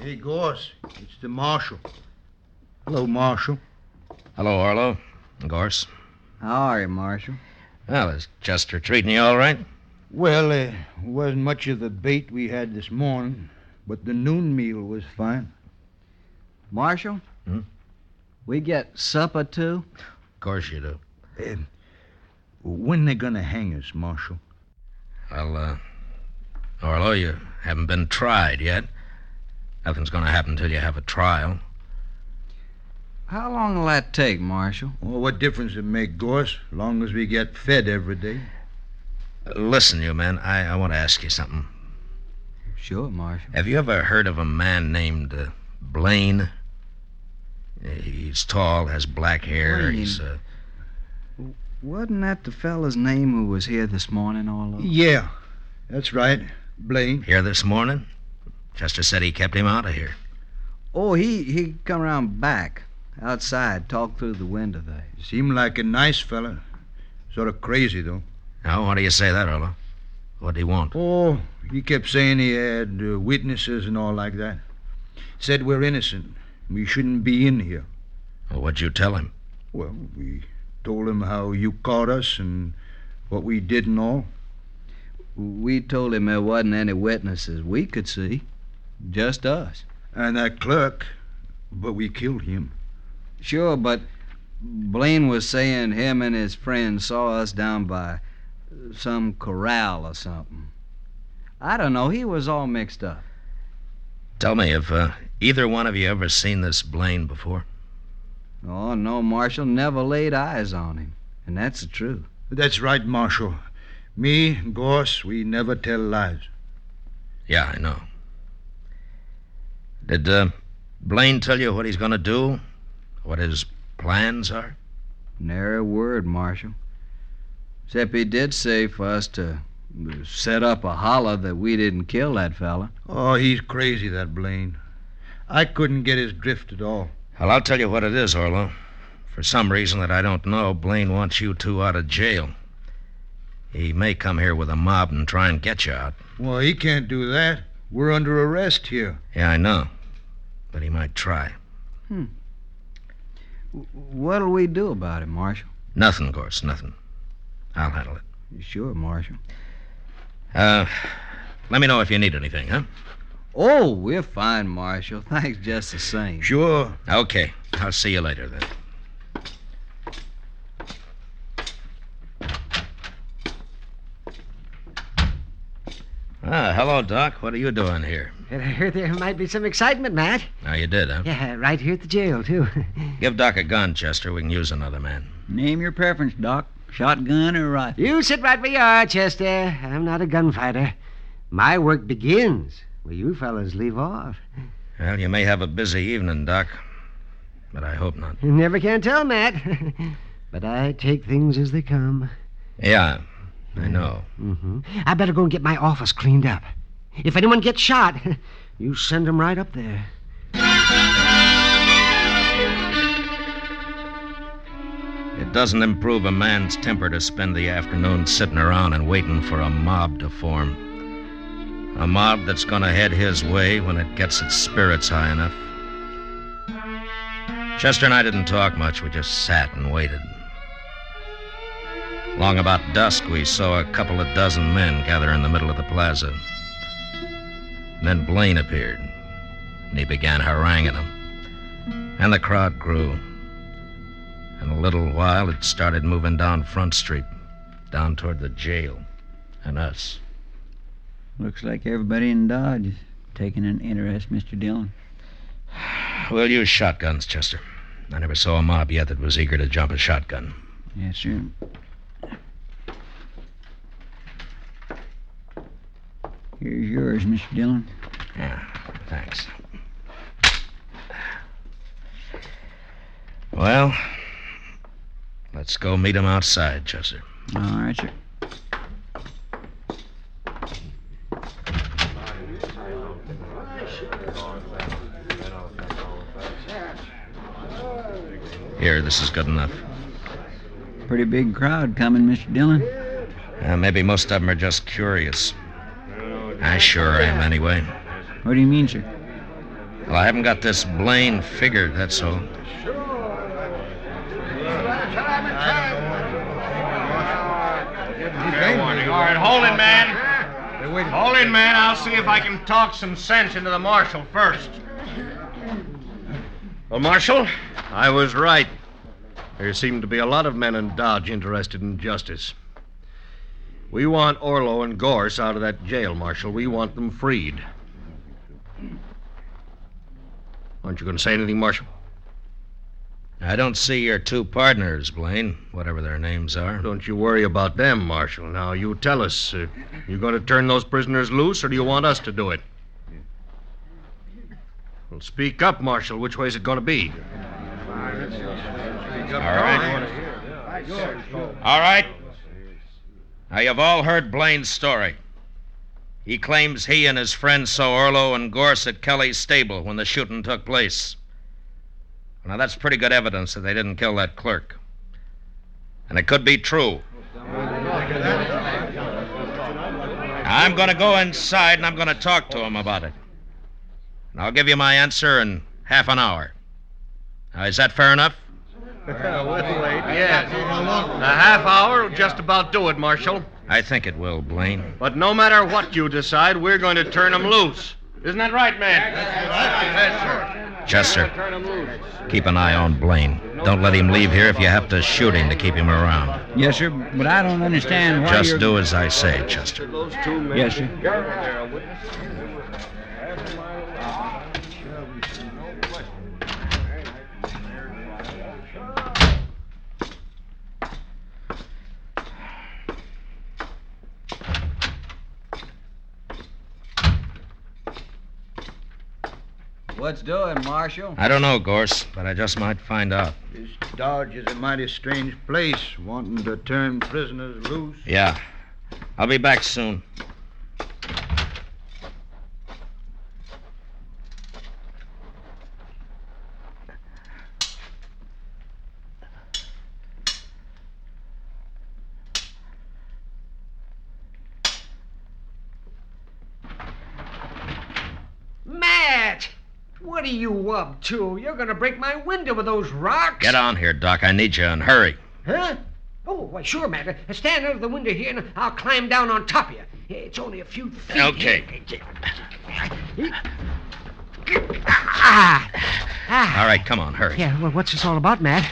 Hey, Gorse, it's the marshal. Hello, Marshal. Hello, Orlo. Gorse. How are you, Marshal? Well, is Chester treating you all right? Well, uh, wasn't much of the bait we had this morning, but the noon meal was fine. Marshal? Hmm? We get supper, too? Of course you do. Uh, when they gonna hang us, Marshal? Well, uh, Orlo, you haven't been tried yet. Nothing's going to happen till you have a trial. How long will that take, Marshal? Well, what difference it make, Gorse, long as we get fed every day? Uh, listen, you man, I, I want to ask you something. Sure, Marshal. Have you ever heard of a man named uh, Blaine? He's tall, has black hair. Blaine? He's uh, Wasn't that the fellow's name who was here this morning, Orlo? Yeah, that's right. Blaine. here this morning. Chester said he kept him out of here. Oh, he he come around back, outside, talked through the window there. Seemed like a nice fella. Sort of crazy, though. Now, why do you say that, Orlo? What do he want? Oh, he kept saying he had uh, witnesses and all like that. Said we're innocent. We shouldn't be in here. Well, what'd you tell him? Well, we told him how you caught us and what we did and all. We told him there wasn't any witnesses we could see. Just us. And that clerk, but we killed him. Sure, but Blaine was saying him and his friend saw us down by some corral or something. I don't know. He was all mixed up. Tell me, have uh, either one of you ever seen this Blaine before? Oh, no, Marshal. Never laid eyes on him. And that's the truth. That's right, Marshal. Me, Gorse, we never tell lies. Yeah, I know. Did uh, Blaine tell you what he's going to do? What his plans are? Nary a word, Marshal. Except he did say for us to set up a holler that we didn't kill that fella. Oh, he's crazy, that Blaine. I couldn't get his drift at all. Well, I'll tell you what it is, Orlo. For some reason that I don't know, Blaine wants you two out of jail. He may come here with a mob and try and get you out. Well, he can't do that. We're under arrest here. Yeah, I know. But he might try. Hmm. What'll we do about it, Marshal? Nothing, of course, nothing. I'll handle it. You sure, Marshal? Uh, let me know if you need anything, huh? Oh, we're fine, Marshal. Thanks just the same. Sure. Okay. I'll see you later then. Ah, hello, Doc. What are you doing here? I heard there might be some excitement, Matt. Oh, you did, huh? Yeah, right here at the jail, too. Give Doc a gun, Chester. We can use another man. Name your preference, Doc. Shotgun or rifle? You sit right where you are, Chester. I'm not a gunfighter. My work begins where you fellas leave off. Well, you may have a busy evening, Doc. But I hope not. You never can tell, Matt. but I take things as they come. Yeah, I know. Mm-hmm. I better go and get my office cleaned up. If anyone gets shot, you send 'em right up there. It doesn't improve a man's temper to spend the afternoon sitting around and waiting for a mob to form. A mob that's going to head his way when it gets its spirits high enough. Chester and I didn't talk much. We just sat and waited. Long about dusk, we saw a couple of dozen men gather in the middle of the plaza. Then Blaine appeared, and he began haranguing them. And the crowd grew. In a little while, it started moving down Front Street, down toward the jail, and us. Looks like everybody in Dodge is taking an interest, Mr. Dillon. We'll use shotguns, Chester. I never saw a mob yet that was eager to jump a shotgun. Yes, sir. Here's yours, Mr. Dillon. Yeah, thanks. Well, let's go meet him outside, Chester. All right, sir. Here, this is good enough. Pretty big crowd coming, Mr. Dillon. Uh, maybe most of them are just curious. I sure am, anyway. What do you mean, sir? Well, I haven't got this Blaine figured, that's all. Fair warning. All right, hold it, man. Hold it, man. I'll see if I can talk some sense into the marshal first. Well, Marshal, I was right. There seem to be a lot of men in Dodge interested in justice. We want Orlo and Gorse out of that jail, Marshal. We want them freed. Aren't you going to say anything, Marshal? I don't see your two partners, Blaine, whatever their names are. Don't you worry about them, Marshal. Now, you tell us. Uh, you going to turn those prisoners loose, or do you want us to do it? Well, speak up, Marshal. Which way is it going to be? All right. All right. Now, you've all heard Blaine's story. He claims he and his friends saw Orlo and Gorse at Kelly's stable when the shooting took place. Now, that's pretty good evidence that they didn't kill that clerk. And it could be true. I'm going to go inside and I'm going to talk to him about it. And I'll give you my answer in half an hour. Now, is that fair enough? Yes. A half hour will just about do it, Marshal. I think it will, Blaine. But no matter what you decide, we're going to turn them loose. Isn't that right, man? Yes, sir. Chester, keep an eye on Blaine. Don't let him leave here if you have to shoot him to keep him around. Yes, sir, but I don't understand why Just you're... do as I say, Chester. Yes, sir. What's doing, Marshal? I don't know, Gorse, but I just might find out. This Dodge is a mighty strange place, wanting to turn prisoners loose. Yeah. I'll be back soon. Matt! What are you up to? You're going to break my window with those rocks. Get on here, Doc. I need you and hurry. Huh? Oh, why, sure, Matt. Uh, Stand out of the window here and I'll climb down on top of you. It's only a few feet. Okay. Ah! Ah! All right, come on, hurry. Yeah, well, what's this all about, Matt?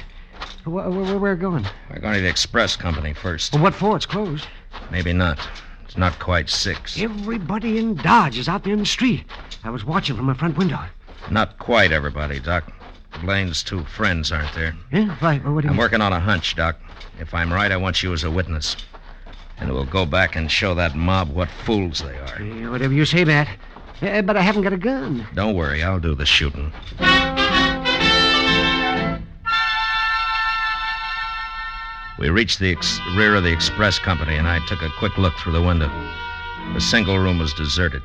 Where, where, where, where going? We're going to the express company first. Well, what for? It's closed. Maybe not. It's not quite six. Everybody in Dodge is out there in the street. I was watching from my front window. Not quite everybody, Doc. Blaine's two friends aren't there. Yeah, right. Well, what do you I'm working on a hunch, Doc. If I'm right, I want you as a witness. And we'll go back and show that mob what fools they are. Yeah, whatever you say, Matt. Uh, but I haven't got a gun. Don't worry, I'll do the shooting. We reached the ex- rear of the express company, and I took a quick look through the window. The single room was deserted.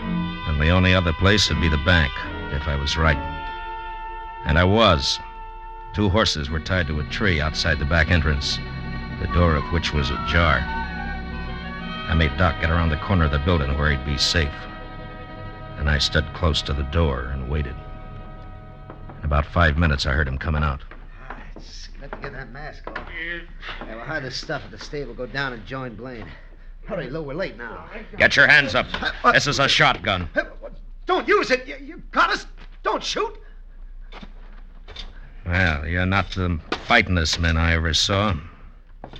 And the only other place would be the bank, if I was right. And I was. Two horses were tied to a tree outside the back entrance, the door of which was ajar. I made Doc get around the corner of the building where he'd be safe. And I stood close to the door and waited. In about five minutes, I heard him coming out. Ah, got to get that mask off. Yeah, we'll hide this stuff at the stable, go down and join Blaine. Hurry, Lou, we're late now. Get your hands up. This is a shotgun. Don't use it. You, you got us. Don't shoot. Well, you're not the fightingest men I ever saw. All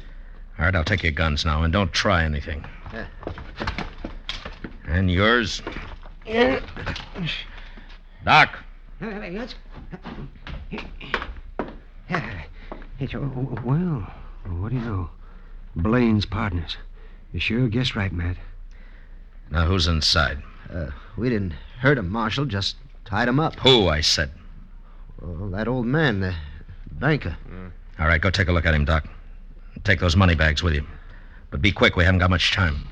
right, I'll take your guns now, and don't try anything. Yeah. And yours? Doc. Let's. Yeah. It's, oh, well, what do you know? Blaine's partners. You sure guessed right, Matt. Now, who's inside? Uh, we didn't hurt him, Marshal. Just tied him up. Who, I said. Well, that old man, the banker. All right, go take a look at him, Doc. Take those money bags with you. But be quick, we haven't got much time.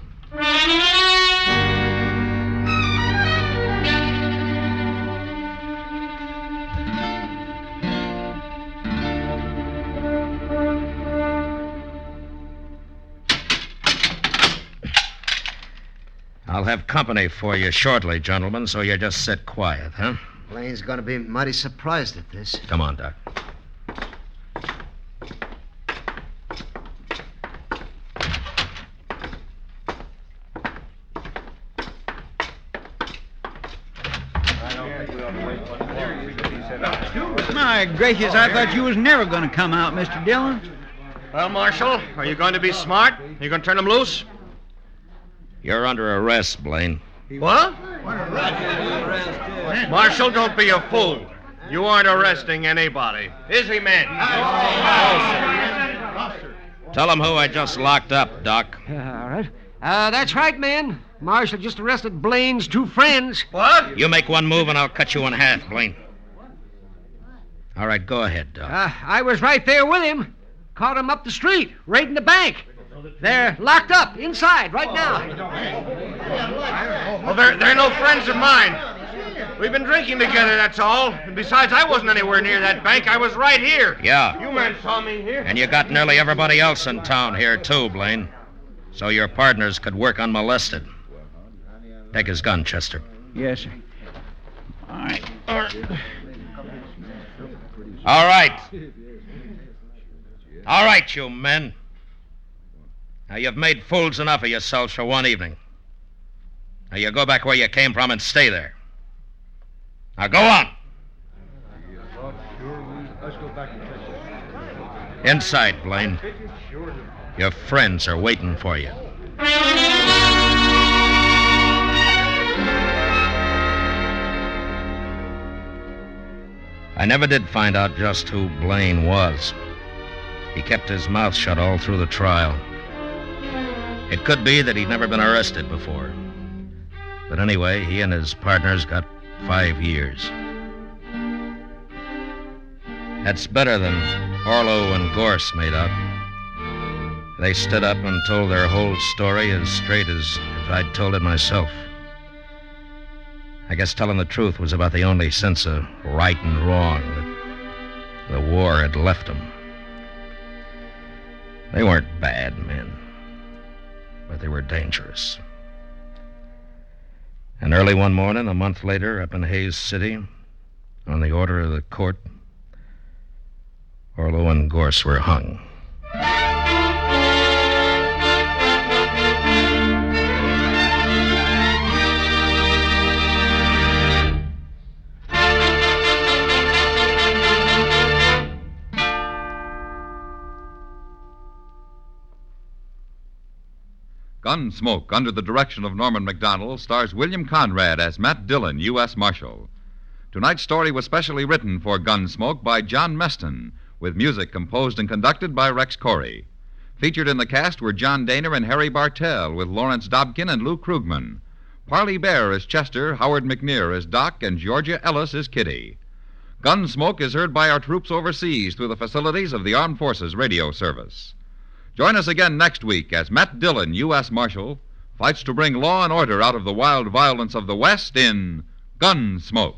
I'll have company for you shortly, gentlemen, so you just sit quiet, huh? Blaine's going to be mighty surprised at this. Come on, Doc. My gracious, I thought you was never going to come out, Mr. Dillon. Well, Marshal, are you going to be smart? Are you going to turn him loose? You're under arrest, Blaine. What? Marshal, don't be a fool. You aren't arresting anybody. Is he, man? Tell him who I just locked up, Doc. All right. Uh, that's right, man. Marshal just arrested Blaine's two friends. What? You make one move and I'll cut you in half, Blaine. All right, go ahead, Doc. Uh, I was right there with him. Caught him up the street, raiding the bank. They're locked up inside right now. Oh, well, they're, they're no friends of mine. We've been drinking together, that's all. And besides, I wasn't anywhere near that bank. I was right here. Yeah. You men saw me here. And you got nearly everybody else in town here, too, Blaine. So your partners could work unmolested. Take his gun, Chester. Yes, sir. All right. All right. All right, you men. Now, you've made fools enough of yourselves for one evening. Now, you go back where you came from and stay there. Now, go on. Inside, Blaine. Your friends are waiting for you. I never did find out just who Blaine was. He kept his mouth shut all through the trial. It could be that he'd never been arrested before. But anyway, he and his partners got five years. That's better than Orlo and Gorse made out. They stood up and told their whole story as straight as if I'd told it myself. I guess telling the truth was about the only sense of right and wrong that the war had left them. They weren't bad men, but they were dangerous. And early one morning, a month later, up in Hays City, on the order of the court, Orlo and Gorse were hung. Gunsmoke, under the direction of Norman Macdonnell, stars William Conrad as Matt Dillon, U.S. Marshal. Tonight's story was specially written for Gunsmoke by John Meston, with music composed and conducted by Rex Koury. Featured in the cast were John Dehner and Harry Bartell, with Lawrence Dobkin and Lou Krugman. Parley Baer as Chester, Howard McNear as Doc, and Georgia Ellis as Kitty. Gunsmoke is heard by our troops overseas through the facilities of the Armed Forces Radio Service. Join us again next week as Matt Dillon, U.S. Marshal, fights to bring law and order out of the wild violence of the West in Gunsmoke.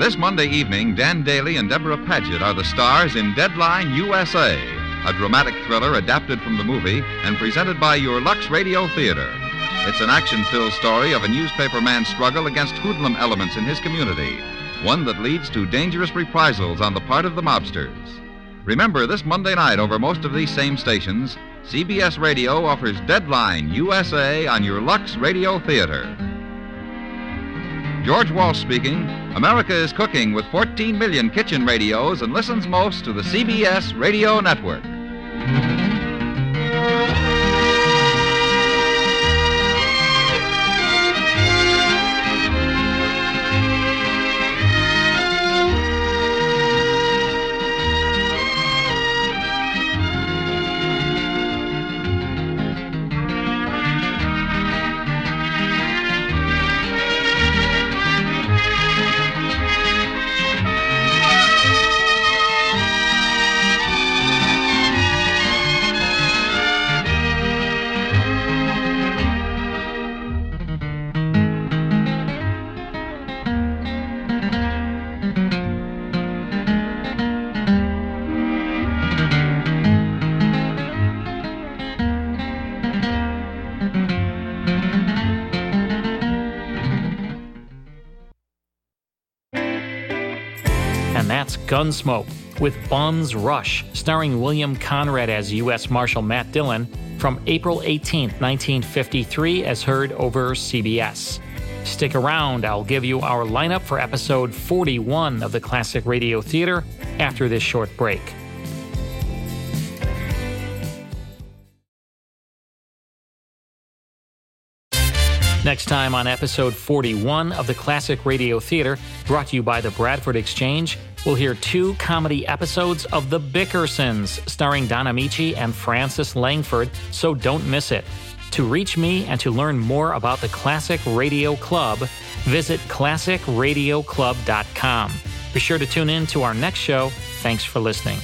This Monday evening, Dan Dailey and Debra Paget are the stars in Deadline USA, a dramatic thriller adapted from the movie and presented by your Lux Radio Theater. It's an action filled story of a newspaper man's struggle against hoodlum elements in his community, one that leads to dangerous reprisals on the part of the mobsters. Remember, this Monday night over most of these same stations, CBS Radio offers Deadline USA on your Lux Radio Theater. George Walsh speaking. America is cooking with 14 million kitchen radios and listens most to the CBS Radio Network. And Gunsmoke with Bums Rush, starring William Conrad as U.S. Marshal Matt Dillon from April 18, 1953, as heard over CBS. Stick around, I'll give you our lineup for episode 41 of the Classic Radio Theater after this short break. Next time on episode 41 of the Classic Radio Theater, brought to you by the Bradford Exchange, we'll hear two comedy episodes of The Bickersons, starring Don Ameche and Frances Langford, so don't miss it. To reach me and to learn more about the Classic Radio Club, visit classicradioclub.com. Be sure to tune in to our next show. Thanks for listening.